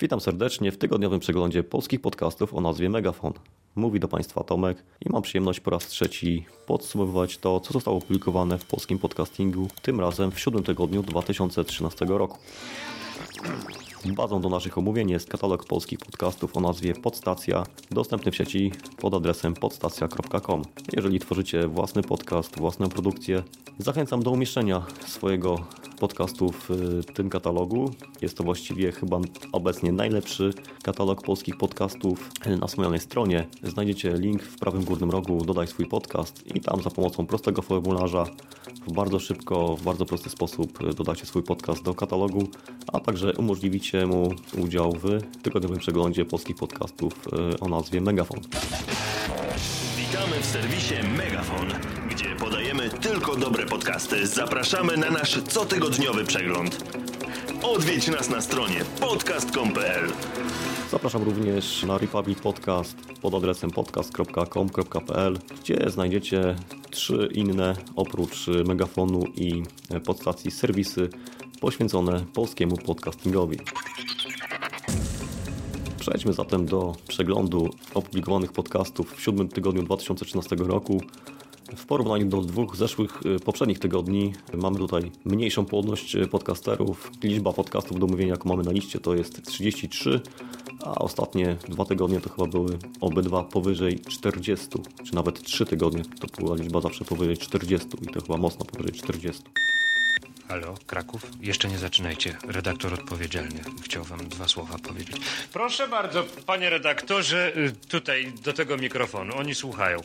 Witam serdecznie w tygodniowym przeglądzie polskich podcastów o nazwie Megafon. Mówi do Państwa Tomek i mam przyjemność po raz trzeci podsumowywać to, co zostało opublikowane w polskim podcastingu, tym razem w siódmym tygodniu 2013 roku. Bazą do naszych omówień jest katalog polskich podcastów o nazwie Podstacja, dostępny w sieci pod adresem podstacja.com. Jeżeli tworzycie własny podcast, własną produkcję, zachęcam do umieszczenia swojego podcastu w tym katalogu. Jest to właściwie chyba obecnie najlepszy katalog polskich podcastów. Na wspomnianej stronie znajdziecie link w prawym górnym rogu Dodaj swój podcast i tam za pomocą prostego formularza bardzo szybko, w bardzo prosty sposób dodacie swój podcast do katalogu, a także umożliwicie mu udział w tygodniowym przeglądzie polskich podcastów e, o nazwie Megafon. Witamy w serwisie Megafon, gdzie podajemy tylko dobre podcasty. Zapraszamy na nasz cotygodniowy przegląd. Odwiedź nas na stronie podcast.com.pl Zapraszam również na Republic Podcast pod adresem podcast.com.pl, gdzie znajdziecie trzy inne oprócz megafonu i podstacji serwisy poświęcone polskiemu podcastingowi. Przejdźmy zatem do przeglądu opublikowanych podcastów w siódmym tygodniu 2013 roku. W porównaniu do dwóch zeszłych poprzednich tygodni mamy tutaj mniejszą płodność podcasterów. Liczba podcastów do mówienia, jaką mamy na liście, to jest 33, a ostatnie dwa tygodnie to chyba były obydwa powyżej 40, czy nawet trzy tygodnie to była liczba zawsze powyżej 40 i to chyba mocno powyżej 40. Halo, Kraków? Jeszcze nie zaczynajcie. Redaktor odpowiedzialny chciał wam dwa słowa powiedzieć. Proszę bardzo, panie redaktorze, y, tutaj do tego mikrofonu. Oni słuchają.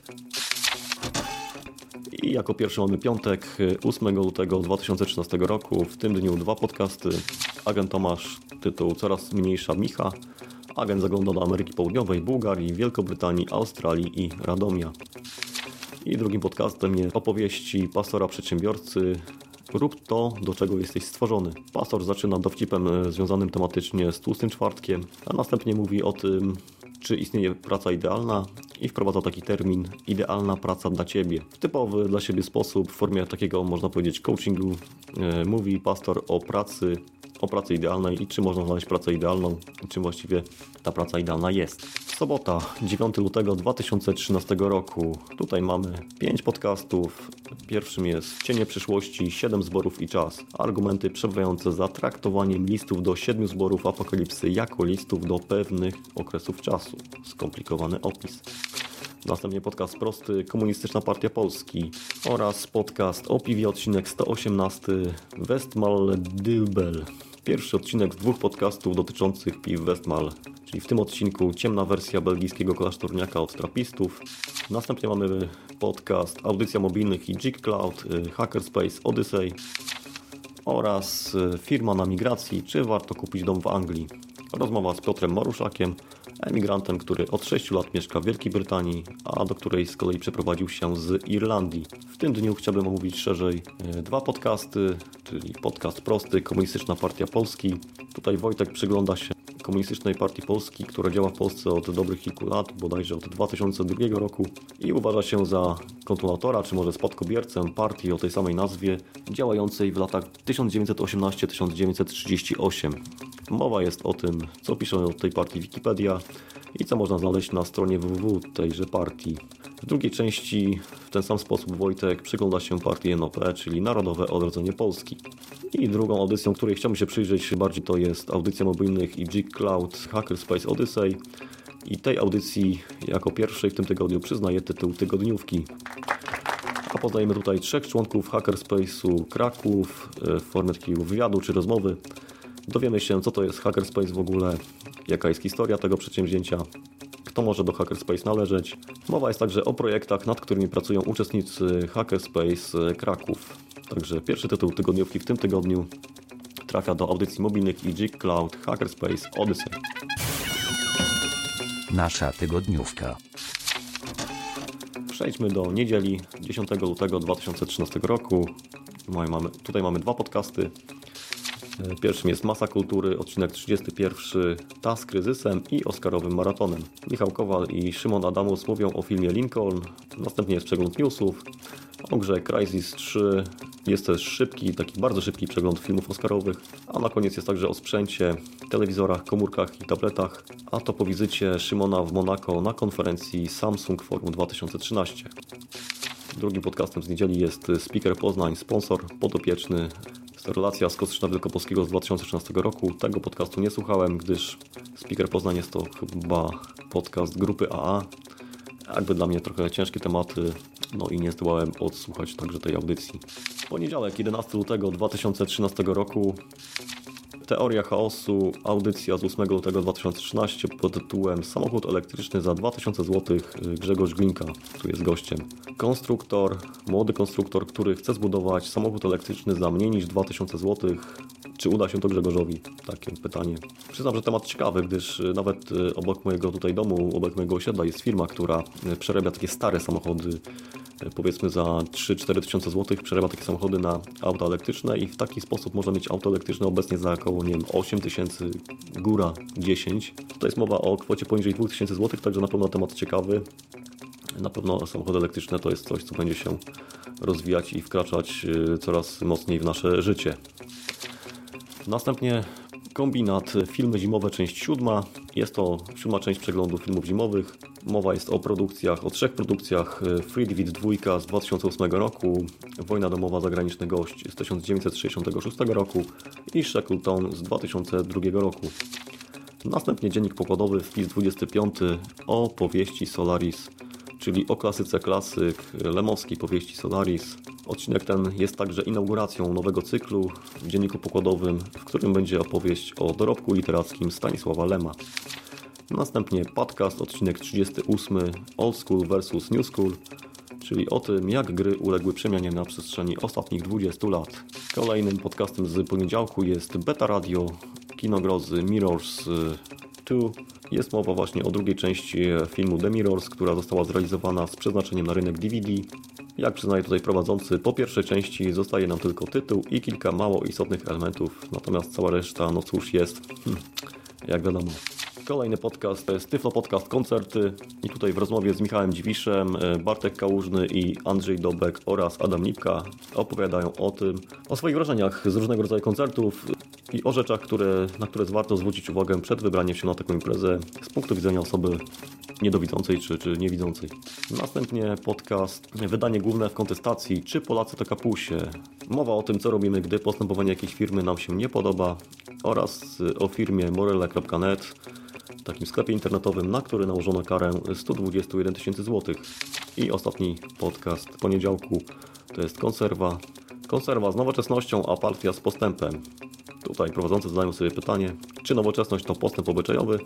I jako pierwszy mamy piątek, 8 lutego 2013 roku. W tym dniu dwa podcasty. Agent Tomasz, tytuł Coraz mniejsza Micha. Agent zagląda do Ameryki Południowej, Bułgarii, Wielkobrytanii, Australii i Radomia. I drugim podcastem jest opowieści pastora przedsiębiorcy Rób to, do czego jesteś stworzony. Pastor zaczyna dowcipem e, związanym tematycznie z tłustym czwartkiem, a następnie mówi o tym, czy istnieje praca idealna i wprowadza taki termin idealna praca dla Ciebie. W typowy dla siebie sposób, w formie takiego można powiedzieć coachingu, e, mówi pastor o pracy o pracy idealnej i czy można znaleźć pracę idealną, i czym właściwie ta praca idealna jest. Sobota, 9 lutego 2013 roku. Tutaj mamy 5 podcastów. Pierwszym jest Cienie przyszłości, 7 zborów i czas. Argumenty przebywające za traktowaniem listów do 7 zborów apokalipsy jako listów do pewnych okresów czasu. Skomplikowany opis. Następnie podcast prosty Komunistyczna Partia Polski oraz podcast o piwie odcinek 118 Westmal Dybel. Pierwszy odcinek z dwóch podcastów dotyczących piw Westmal, czyli w tym odcinku ciemna wersja belgijskiego klasztorniaka od trapistów. Następnie mamy podcast Audycja Mobilnych i Jig Cloud, Hackerspace Odyssey oraz firma na migracji, czy warto kupić dom w Anglii. Rozmowa z Piotrem Maruszakiem, emigrantem, który od 6 lat mieszka w Wielkiej Brytanii, a do której z kolei przeprowadził się z Irlandii. W tym dniu chciałbym omówić szerzej dwa podcasty, czyli podcast prosty Komunistyczna Partia Polski. Tutaj Wojtek przygląda się Komunistycznej Partii Polski, która działa w Polsce od dobrych kilku lat, bodajże od 2002 roku i uważa się za kontynuatora, czy może spadkobiercę partii o tej samej nazwie, działającej w latach 1918-1938. Mowa jest o tym, co pisze o tej partii Wikipedia i co można znaleźć na stronie www tejże partii. W drugiej części w ten sam sposób Wojtek przygląda się partii NOP, czyli Narodowe Odrodzenie Polski. I drugą audycją, której chciałbym się przyjrzeć bardziej to jest audycja mobilnych i Jig Cloud Hackerspace Odyssey. I tej audycji jako pierwszej w tym tygodniu przyznaję tytuł tygodniówki. A poznajemy tutaj trzech członków Hackerspace'u Kraków w formie takiego wywiadu czy rozmowy. Dowiemy się, co to jest Hackerspace w ogóle, jaka jest historia tego przedsięwzięcia, kto może do Hackerspace należeć. Mowa jest także o projektach, nad którymi pracują uczestnicy Hackerspace Kraków. Także pierwszy tytuł tygodniówki w tym tygodniu trafia do audycji mobilnych i Jig Cloud Hackerspace Odyssey. Nasza tygodniówka. Przejdźmy do niedzieli 10 lutego 2013 roku. Tutaj mamy, tutaj mamy dwa podcasty. Pierwszym jest Masa Kultury, odcinek 31, Ta z kryzysem i Oscarowym maratonem. Michał Kowal i Szymon Adamus mówią o filmie Lincoln, następnie jest przegląd newsów, o grze Crysis 3 Jest też szybki, taki bardzo szybki przegląd filmów oscarowych, a na koniec jest także o sprzęcie, telewizorach, komórkach i tabletach, a to po wizycie Szymona w Monako na konferencji Samsung Forum 2013. Drugim podcastem z niedzieli jest Speaker Poznań, sponsor podopieczny. Relacja z Kostrzyna Wielkopolskiego z 2013 roku. Tego podcastu nie słuchałem, gdyż Speaker Poznań jest to chyba podcast grupy AA. Jakby dla mnie trochę ciężkie tematy, no i nie zdołałem odsłuchać także tej audycji. Poniedziałek, 11 lutego 2013 roku Teoria chaosu, audycja z 8 lutego 2013 pod tytułem Samochód elektryczny za 2000 zł Grzegorz Glinka, tu jest gościem. Konstruktor, młody konstruktor, który chce zbudować samochód elektryczny za mniej niż 2000 zł. Czy uda się to Grzegorzowi? Takie pytanie. Przyznam, że temat ciekawy, gdyż nawet obok mojego tutaj domu, obok mojego osiedla jest firma, która przerabia takie stare samochody powiedzmy za 3-4 tysiące złotych przerabia takie samochody na auta elektryczne i w taki sposób można mieć auto elektryczne obecnie za około nie wiem, 8 tysięcy, góra 10. Tutaj jest mowa o kwocie poniżej 2000 złotych, także na pewno temat ciekawy. Na pewno samochody elektryczne to jest coś, co będzie się rozwijać i wkraczać y, coraz mocniej w nasze życie. Następnie kombinat filmy zimowe, część siódma. Jest to siódma część przeglądu filmów zimowych. Mowa jest o produkcjach, o trzech produkcjach. Free Divid 2 z 2008 roku, Wojna domowa zagraniczny gość z 1966 roku i Shackleton z 2002 roku. Następnie dziennik pokładowy, wpis 25 o powieści Solaris, czyli o klasyce klasyk, lemowskiej powieści Solaris. Odcinek ten jest także inauguracją nowego cyklu w dzienniku pokładowym, w którym będzie opowieść o dorobku literackim Stanisława Lema. Następnie podcast, odcinek 38 Old School vs New School, czyli o tym, jak gry uległy przemianie na przestrzeni ostatnich 20 lat. Kolejnym podcastem z poniedziałku jest Beta Radio, Kinogrozy Mirrors 2. Jest mowa właśnie o drugiej części filmu The Mirrors, która została zrealizowana z przeznaczeniem na rynek DVD. Jak przyznaje tutaj prowadzący, po pierwszej części zostaje nam tylko tytuł i kilka mało istotnych elementów, natomiast cała reszta, no cóż, jest, hmm, jak wiadomo. Kolejny podcast to jest Tyflo Podcast Koncerty i tutaj w rozmowie z Michałem Dziwiszem, Bartek Kałużny i Andrzej Dobek oraz Adam Lipka opowiadają o tym, o swoich wrażeniach z różnego rodzaju koncertów i o rzeczach, które, na które warto zwrócić uwagę przed wybraniem się na taką imprezę z punktu widzenia osoby niedowidzącej czy, czy niewidzącej. Następnie podcast Wydanie główne w kontestacji Czy Polacy to kapusie? Mowa o tym, co robimy, gdy postępowanie jakiejś firmy nam się nie podoba oraz o firmie morele.net takim sklepie internetowym, na który nałożono karę 121 tysięcy złotych. I ostatni podcast poniedziałku to jest konserwa. Konserwa z nowoczesnością, a partia z postępem. Tutaj prowadzący zadają sobie pytanie, czy nowoczesność to postęp obyczajowy,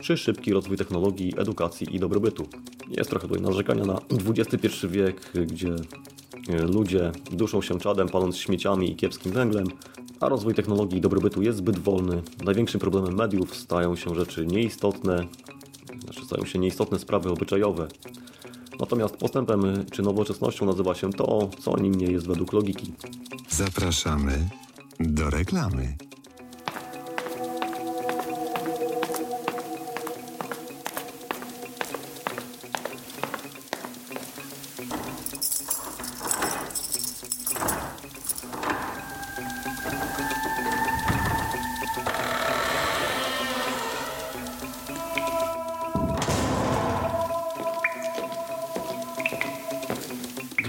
czy szybki rozwój technologii, edukacji i dobrobytu. Jest trochę tutaj narzekania na XXI wiek, gdzie ludzie duszą się czadem, paląc śmieciami i kiepskim węglem, a rozwój technologii i dobrobytu jest zbyt wolny. Największym problemem mediów stają się rzeczy nieistotne, znaczy stają się nieistotne sprawy obyczajowe. Natomiast postępem czy nowoczesnością nazywa się to, co nim nie jest według logiki. Zapraszamy do reklamy.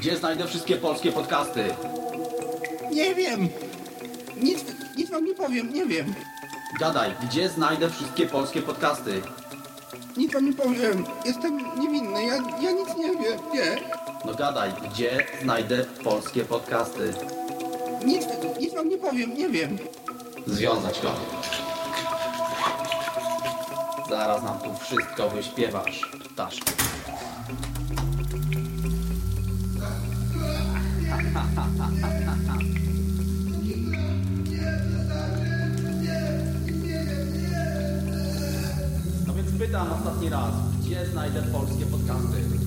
Gdzie znajdę wszystkie polskie podcasty? Nie wiem. Nic, nic wam nie powiem, nie wiem. Gadaj, gdzie znajdę wszystkie polskie podcasty? Nic wam nie powiem. Jestem niewinny, ja, ja nic nie wiem, nie. No gadaj, gdzie znajdę polskie podcasty? Nic, nic wam nie powiem, nie wiem. Związać go. Zaraz nam tu wszystko wyśpiewasz, ptaszku. No więc pytam ostatni raz, gdzie znajdę polskie podcasty?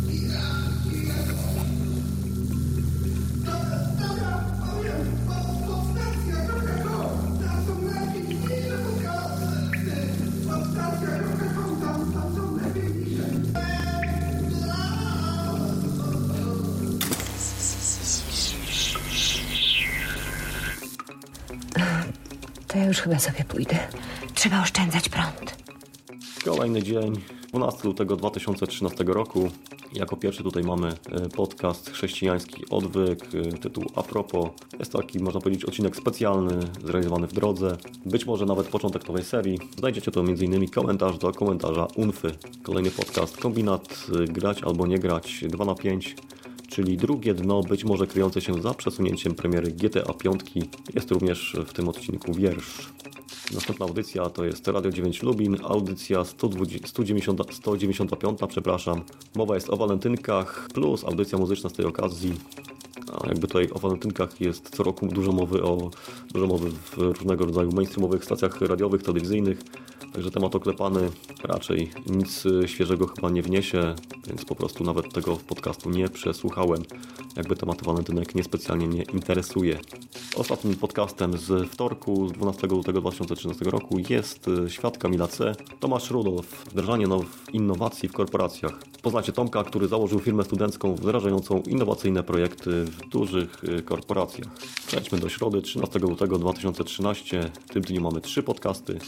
Już chyba sobie pójdę. Trzeba oszczędzać prąd. Kolejny dzień, 12 lutego 2013 roku. Jako pierwszy tutaj mamy e, podcast chrześcijański Odwyk, e, tytuł A propos. Jest to taki, można powiedzieć, odcinek specjalny, zrealizowany w drodze. Być może nawet początek nowej serii. Znajdziecie tu m.in. komentarz do komentarza UNFY. Kolejny podcast, kombinat e, grać albo nie grać 2 na 5 czyli drugie dno, być może kryjące się za przesunięciem premiery GTA 5. Jest również w tym odcinku wiersz. Następna audycja to jest Radio 9 Lubin, audycja 120, 190, 195, przepraszam. Mowa jest o walentynkach plus audycja muzyczna z tej okazji. A jakby tutaj o walentynkach jest co roku dużo mowy o dużo mowy w różnego rodzaju mainstreamowych stacjach radiowych, telewizyjnych. Także temat oklepany raczej nic świeżego chyba nie wniesie, więc po prostu nawet tego podcastu nie przesłuchałem. Jakby temat walentynek niespecjalnie mnie interesuje. Ostatnim podcastem z wtorku, z 12 lutego 2013 roku jest Świat Kamila C. Tomasz Rudolf, wdrażanie now- innowacji w korporacjach. Poznacie Tomka, który założył firmę studencką wdrażającą innowacyjne projekty w dużych y, korporacjach. Przejdźmy do środy, 13 lutego 2013. W tym dniu mamy trzy podcasty.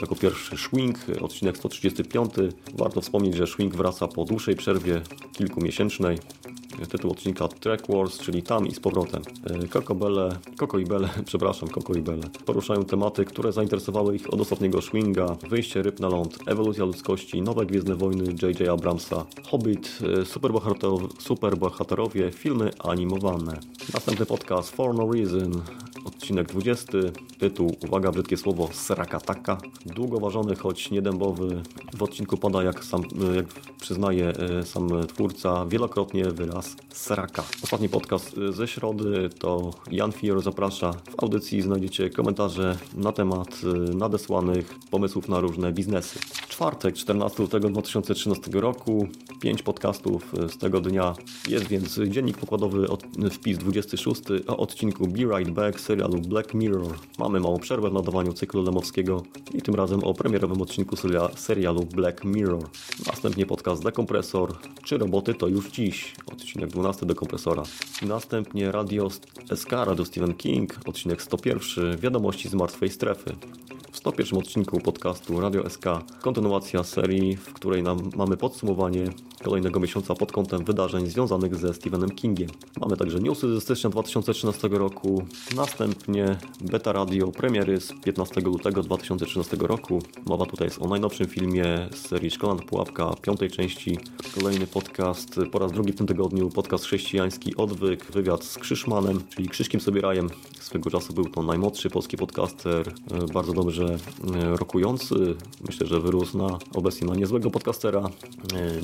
Jako pierwszy Schwing, odcinek 135. Warto wspomnieć, że Schwing wraca po dłuższej przerwie kilkumiesięcznej. Tytuł odcinka Track Wars, czyli tam i z powrotem. Koko Bele, Koko i Bele, przepraszam, Koko i Bele poruszają tematy, które zainteresowały ich od ostatniego Schwinga, wyjście ryb na ląd, ewolucja ludzkości, nowe Gwiezdne Wojny J.J. Abramsa, Hobbit, superbohaterowie, superbohaterowie, filmy animowane. Następny podcast For No Reason, odcinek 20, tytuł, uwaga, brzydkie słowo, Srakataka. Długo ważony, choć niedębowy, w odcinku pada, jak, sam, jak przyznaje e, sam twórca, wielokrotnie wyraz sraka. Ostatni podcast e, ze środy to Jan Fior zaprasza. W audycji znajdziecie komentarze na temat e, nadesłanych pomysłów na różne biznesy. Czwartek, 14 lutego 2013 roku, 5 podcastów z tego dnia. Jest więc dziennik pokładowy, od, wpis 26 o odcinku Be Right Back serialu Black Mirror. Mamy małą przerwę w nadawaniu cyklu lemowskiego i tym razem o premierowym odcinku seria, serialu Black Mirror. Następnie podcast Dekompresor. Czy roboty to już dziś? Odcinek 12 Dekompresora. Następnie Radio SK, Radio Stephen King, odcinek 101 Wiadomości z martwej strefy. W 101 odcinku podcastu Radio SK kontynuacja serii, w której nam mamy podsumowanie kolejnego miesiąca pod kątem wydarzeń związanych ze Stephenem Kingiem. Mamy także newsy ze stycznia 2013 roku, następnie Beta Radio premiery z 15 lutego 2013 roku. Mowa tutaj jest o najnowszym filmie z serii Szkolna Pułapka, piątej części. Kolejny podcast po raz drugi w tym tygodniu, podcast chrześcijański Odwyk, wywiad z Krzyszmanem, czyli Krzyszkiem Sobierajem. Swego czasu był to najmłodszy polski podcaster, bardzo dobrze rokujący. Myślę, że wyrósł na obecnie na niezłego podcastera,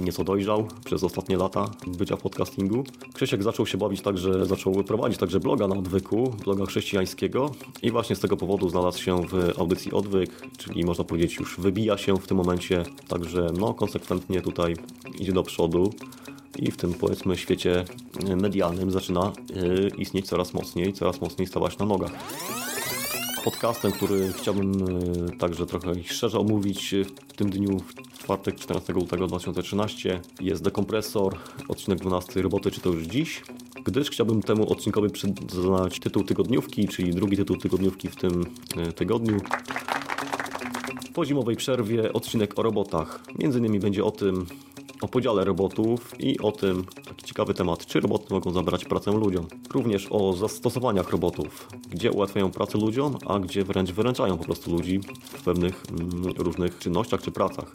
nieco dojrzał przez ostatnie lata bycia w podcastingu. Krzysiek zaczął się bawić także, zaczął prowadzić także bloga na odwyku, bloga chrześcijańskiego i właśnie z tego powodu znalazł się w audycji Odwyk, czyli można powiedzieć już wybija się w tym momencie, także no konsekwentnie tutaj idzie do przodu i w tym powiedzmy świecie medialnym zaczyna yy, istnieć coraz mocniej, coraz mocniej stawać na nogach podcastem, który chciałbym także trochę szerzej omówić w tym dniu, w czwartek 14 lutego 2013 jest Dekompresor, odcinek 12 Roboty czy to już dziś? Gdyż chciałbym temu odcinkowi przyznać tytuł tygodniówki, czyli drugi tytuł tygodniówki w tym tygodniu. Po zimowej przerwie odcinek o robotach. Między innymi będzie o tym, o podziale robotów i o tym, taki ciekawy temat, czy roboty mogą zabrać pracę ludziom. Również o zastosowaniach robotów, gdzie ułatwiają pracę ludziom, a gdzie wręcz wyręczają po prostu ludzi w pewnych mm, różnych czynnościach czy pracach.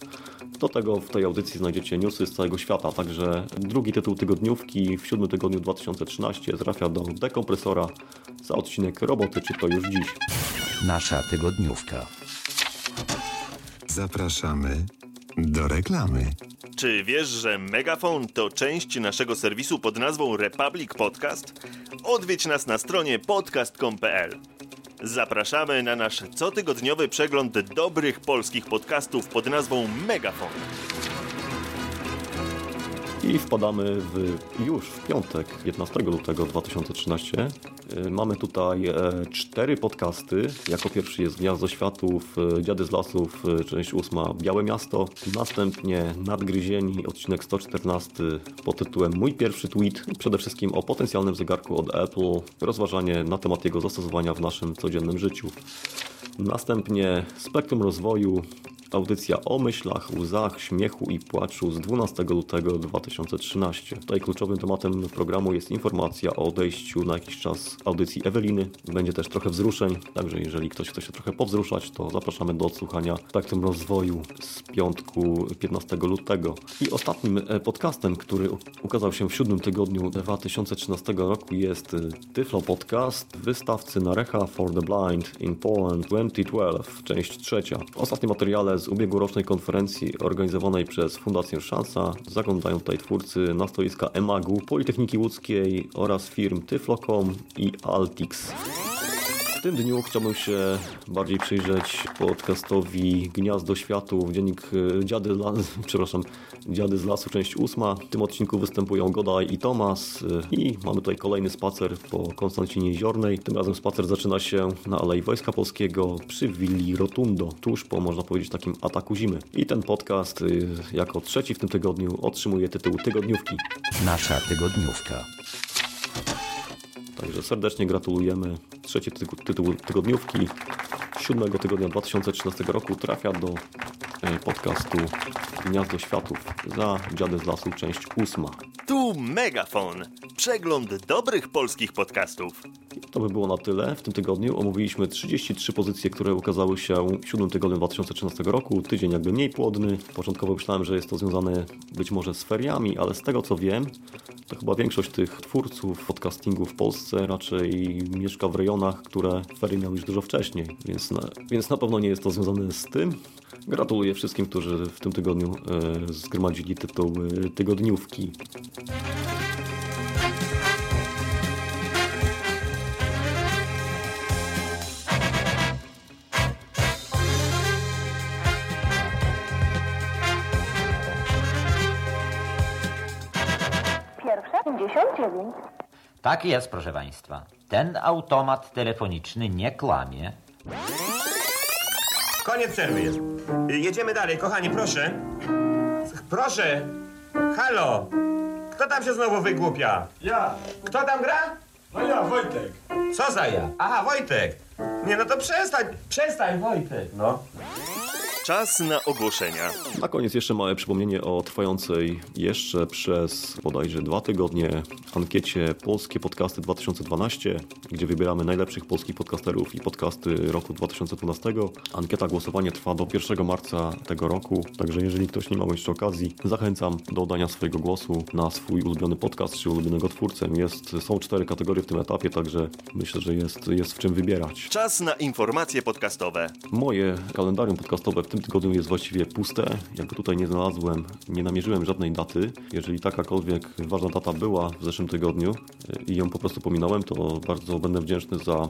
Do tego w tej audycji znajdziecie newsy z całego świata, także drugi tytuł tygodniówki w siódmym tygodniu 2013 trafia do dekompresora za odcinek Roboty, czy to już dziś. Nasza tygodniówka. Zapraszamy do reklamy. Czy wiesz, że Megafon to część naszego serwisu pod nazwą Republic Podcast? Odwiedź nas na stronie podcast.com.pl. Zapraszamy na nasz cotygodniowy przegląd dobrych polskich podcastów pod nazwą Megafon. I wpadamy w, już w piątek, 15 lutego 2013. Mamy tutaj cztery podcasty. Jako pierwszy jest Gniazdo Światów, Dziady z Lasów, część ósma Białe Miasto. Następnie Nadgryzieni, odcinek 114 pod tytułem Mój pierwszy tweet. Przede wszystkim o potencjalnym zegarku od Apple. Rozważanie na temat jego zastosowania w naszym codziennym życiu. Następnie Spektrum Rozwoju, audycja o myślach, łzach, śmiechu i płaczu z 12 lutego 2013. Tutaj kluczowym tematem programu jest informacja o odejściu na jakiś czas audycji Eweliny. Będzie też trochę wzruszeń, także jeżeli ktoś chce się trochę powzruszać, to zapraszamy do odsłuchania Spektrum Rozwoju z piątku 15 lutego. I ostatnim e, podcastem, który ukazał się w siódmym tygodniu 2013 roku jest e, Tyflo Podcast wystawcy Narecha for the Blind in Poland 2012, część trzecia. W ostatnim materiale z ubiegłorocznej konferencji organizowanej przez Fundację Szansa zaglądają tutaj twórcy na stoiska EMAG-u, Politechniki Łódzkiej oraz firm Tyflocom i Altix. Tym dniu chciałbym się bardziej przyjrzeć podcastowi Gniazdo Światów, dziennik e, Dziady, La... przepraszam, Dziady z Lasu, część ósma. W tym odcinku występują Godaj i Tomas e, i mamy tutaj kolejny spacer po Konstancinie Jeziornej. Tym razem spacer zaczyna się na Alei Wojska Polskiego przy willi Rotundo, tuż po, można powiedzieć, takim ataku zimy. I ten podcast e, jako trzeci w tym tygodniu otrzymuje tytuł Tygodniówki. Nasza tygodniówka. Także serdecznie gratulujemy. Trzeci tygu- tytuł tygodniówki siódmego tygodnia 2013 roku trafia do e, podcastu Gniazdo Światów za Dziady z Lasu, część ósma. Tu Megafon. Przegląd dobrych polskich podcastów. To by było na tyle. W tym tygodniu omówiliśmy 33 pozycje, które ukazały się w siódmym tygodniu 2013 roku. Tydzień jakby mniej płodny. Początkowo myślałem, że jest to związane być może z feriami, ale z tego co wiem, to chyba większość tych twórców podcastingu w Polsce raczej mieszka w rejonach, które ferie miały już dużo wcześniej, więc na, więc na pewno nie jest to związane z tym. Gratuluję wszystkim, którzy w tym tygodniu e, zgromadzili tytuł tygodniówki. Pierwsza 59. Tak jest, proszę Państwa. Ten automat telefoniczny nie kłamie. Koniec przerwy jest. Jedziemy dalej, kochani, proszę. Proszę. Halo. Kto tam się znowu wygłupia? Ja. Kto tam gra? No ja, Wojtek. Co za ja? Aha, Wojtek. Nie, no to przestań. Przestań, Wojtek. No. Czas na ogłoszenia. Na koniec jeszcze małe przypomnienie o trwającej jeszcze przez bodajże dwa tygodnie ankiecie Polskie Podcasty 2012, gdzie wybieramy najlepszych polskich podcasterów i podcasty roku 2012. Ankieta głosowanie trwa do 1 marca tego roku, także jeżeli ktoś nie ma jeszcze okazji, zachęcam do oddania swojego głosu na swój ulubiony podcast czy ulubionego twórcę. Jest, są cztery kategorie w tym etapie, także myślę, że jest, jest w czym wybierać. Czas na informacje podcastowe. Moje kalendarium podcastowe w tym tygodniu jest właściwie puste. Jakby tutaj nie znalazłem, nie namierzyłem żadnej daty. Jeżeli takakolwiek ważna data była w zeszłym tygodniu e, i ją po prostu pominąłem, to bardzo będę wdzięczny za e,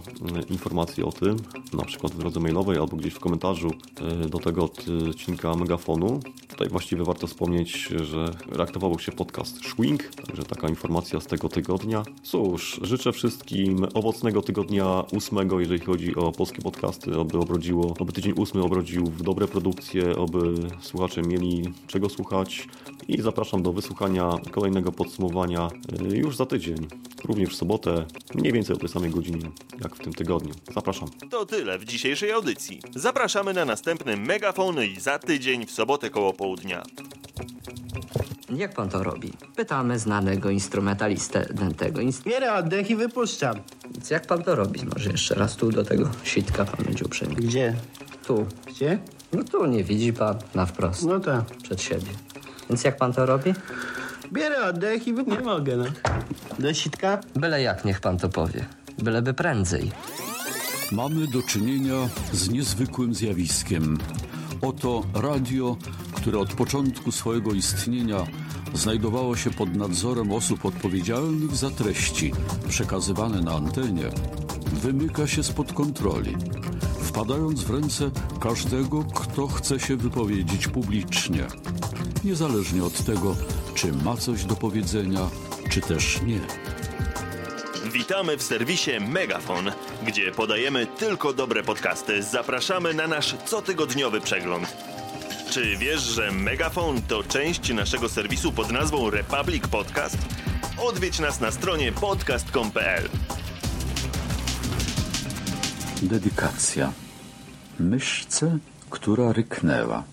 informacje o tym, na przykład w drodze mailowej albo gdzieś w komentarzu e, do tego odcinka Megafonu. Tutaj właściwie warto wspomnieć, że reaktywował się podcast Schwing, także taka informacja z tego tygodnia. Cóż, życzę wszystkim owocnego tygodnia ósmego, jeżeli chodzi o polskie podcasty, oby obrodziło, oby tydzień ósmy obrodził w dobre produkcje, oby słuchacze mieli czego słuchać i zapraszam do wysłuchania kolejnego podsumowania y, już za tydzień, również w sobotę, mniej więcej o tej samej godzinie jak w tym tygodniu. Zapraszam. To tyle w dzisiejszej audycji. Zapraszamy na następny Megafon i za tydzień w sobotę koło południa. Jak pan to robi? Pytamy znanego instrumentalistę Dentego. Inst- Bierę oddech i wypuszczam. Więc jak pan to robi? Może jeszcze raz tu do tego sitka pan będzie uprzejmy. Gdzie? Tu. Gdzie? No tu, nie widzi pan, na wprost. No tak. Przed siebie. Więc jak pan to robi? Bierę oddech i wy... Nie mogę, no. Do sitka? Byle jak, niech pan to powie. Byleby prędzej. Mamy do czynienia z niezwykłym zjawiskiem. Oto radio, które od początku swojego istnienia znajdowało się pod nadzorem osób odpowiedzialnych za treści przekazywane na antenie, wymyka się spod kontroli, wpadając w ręce każdego, kto chce się wypowiedzieć publicznie, niezależnie od tego, czy ma coś do powiedzenia, czy też nie. Witamy w serwisie Megafon, gdzie podajemy tylko dobre podcasty. Zapraszamy na nasz cotygodniowy przegląd. Czy wiesz, że Megafon to część naszego serwisu pod nazwą Republic Podcast? Odwiedź nas na stronie podcast.com.pl. Dedykacja. myszce, która ryknęła.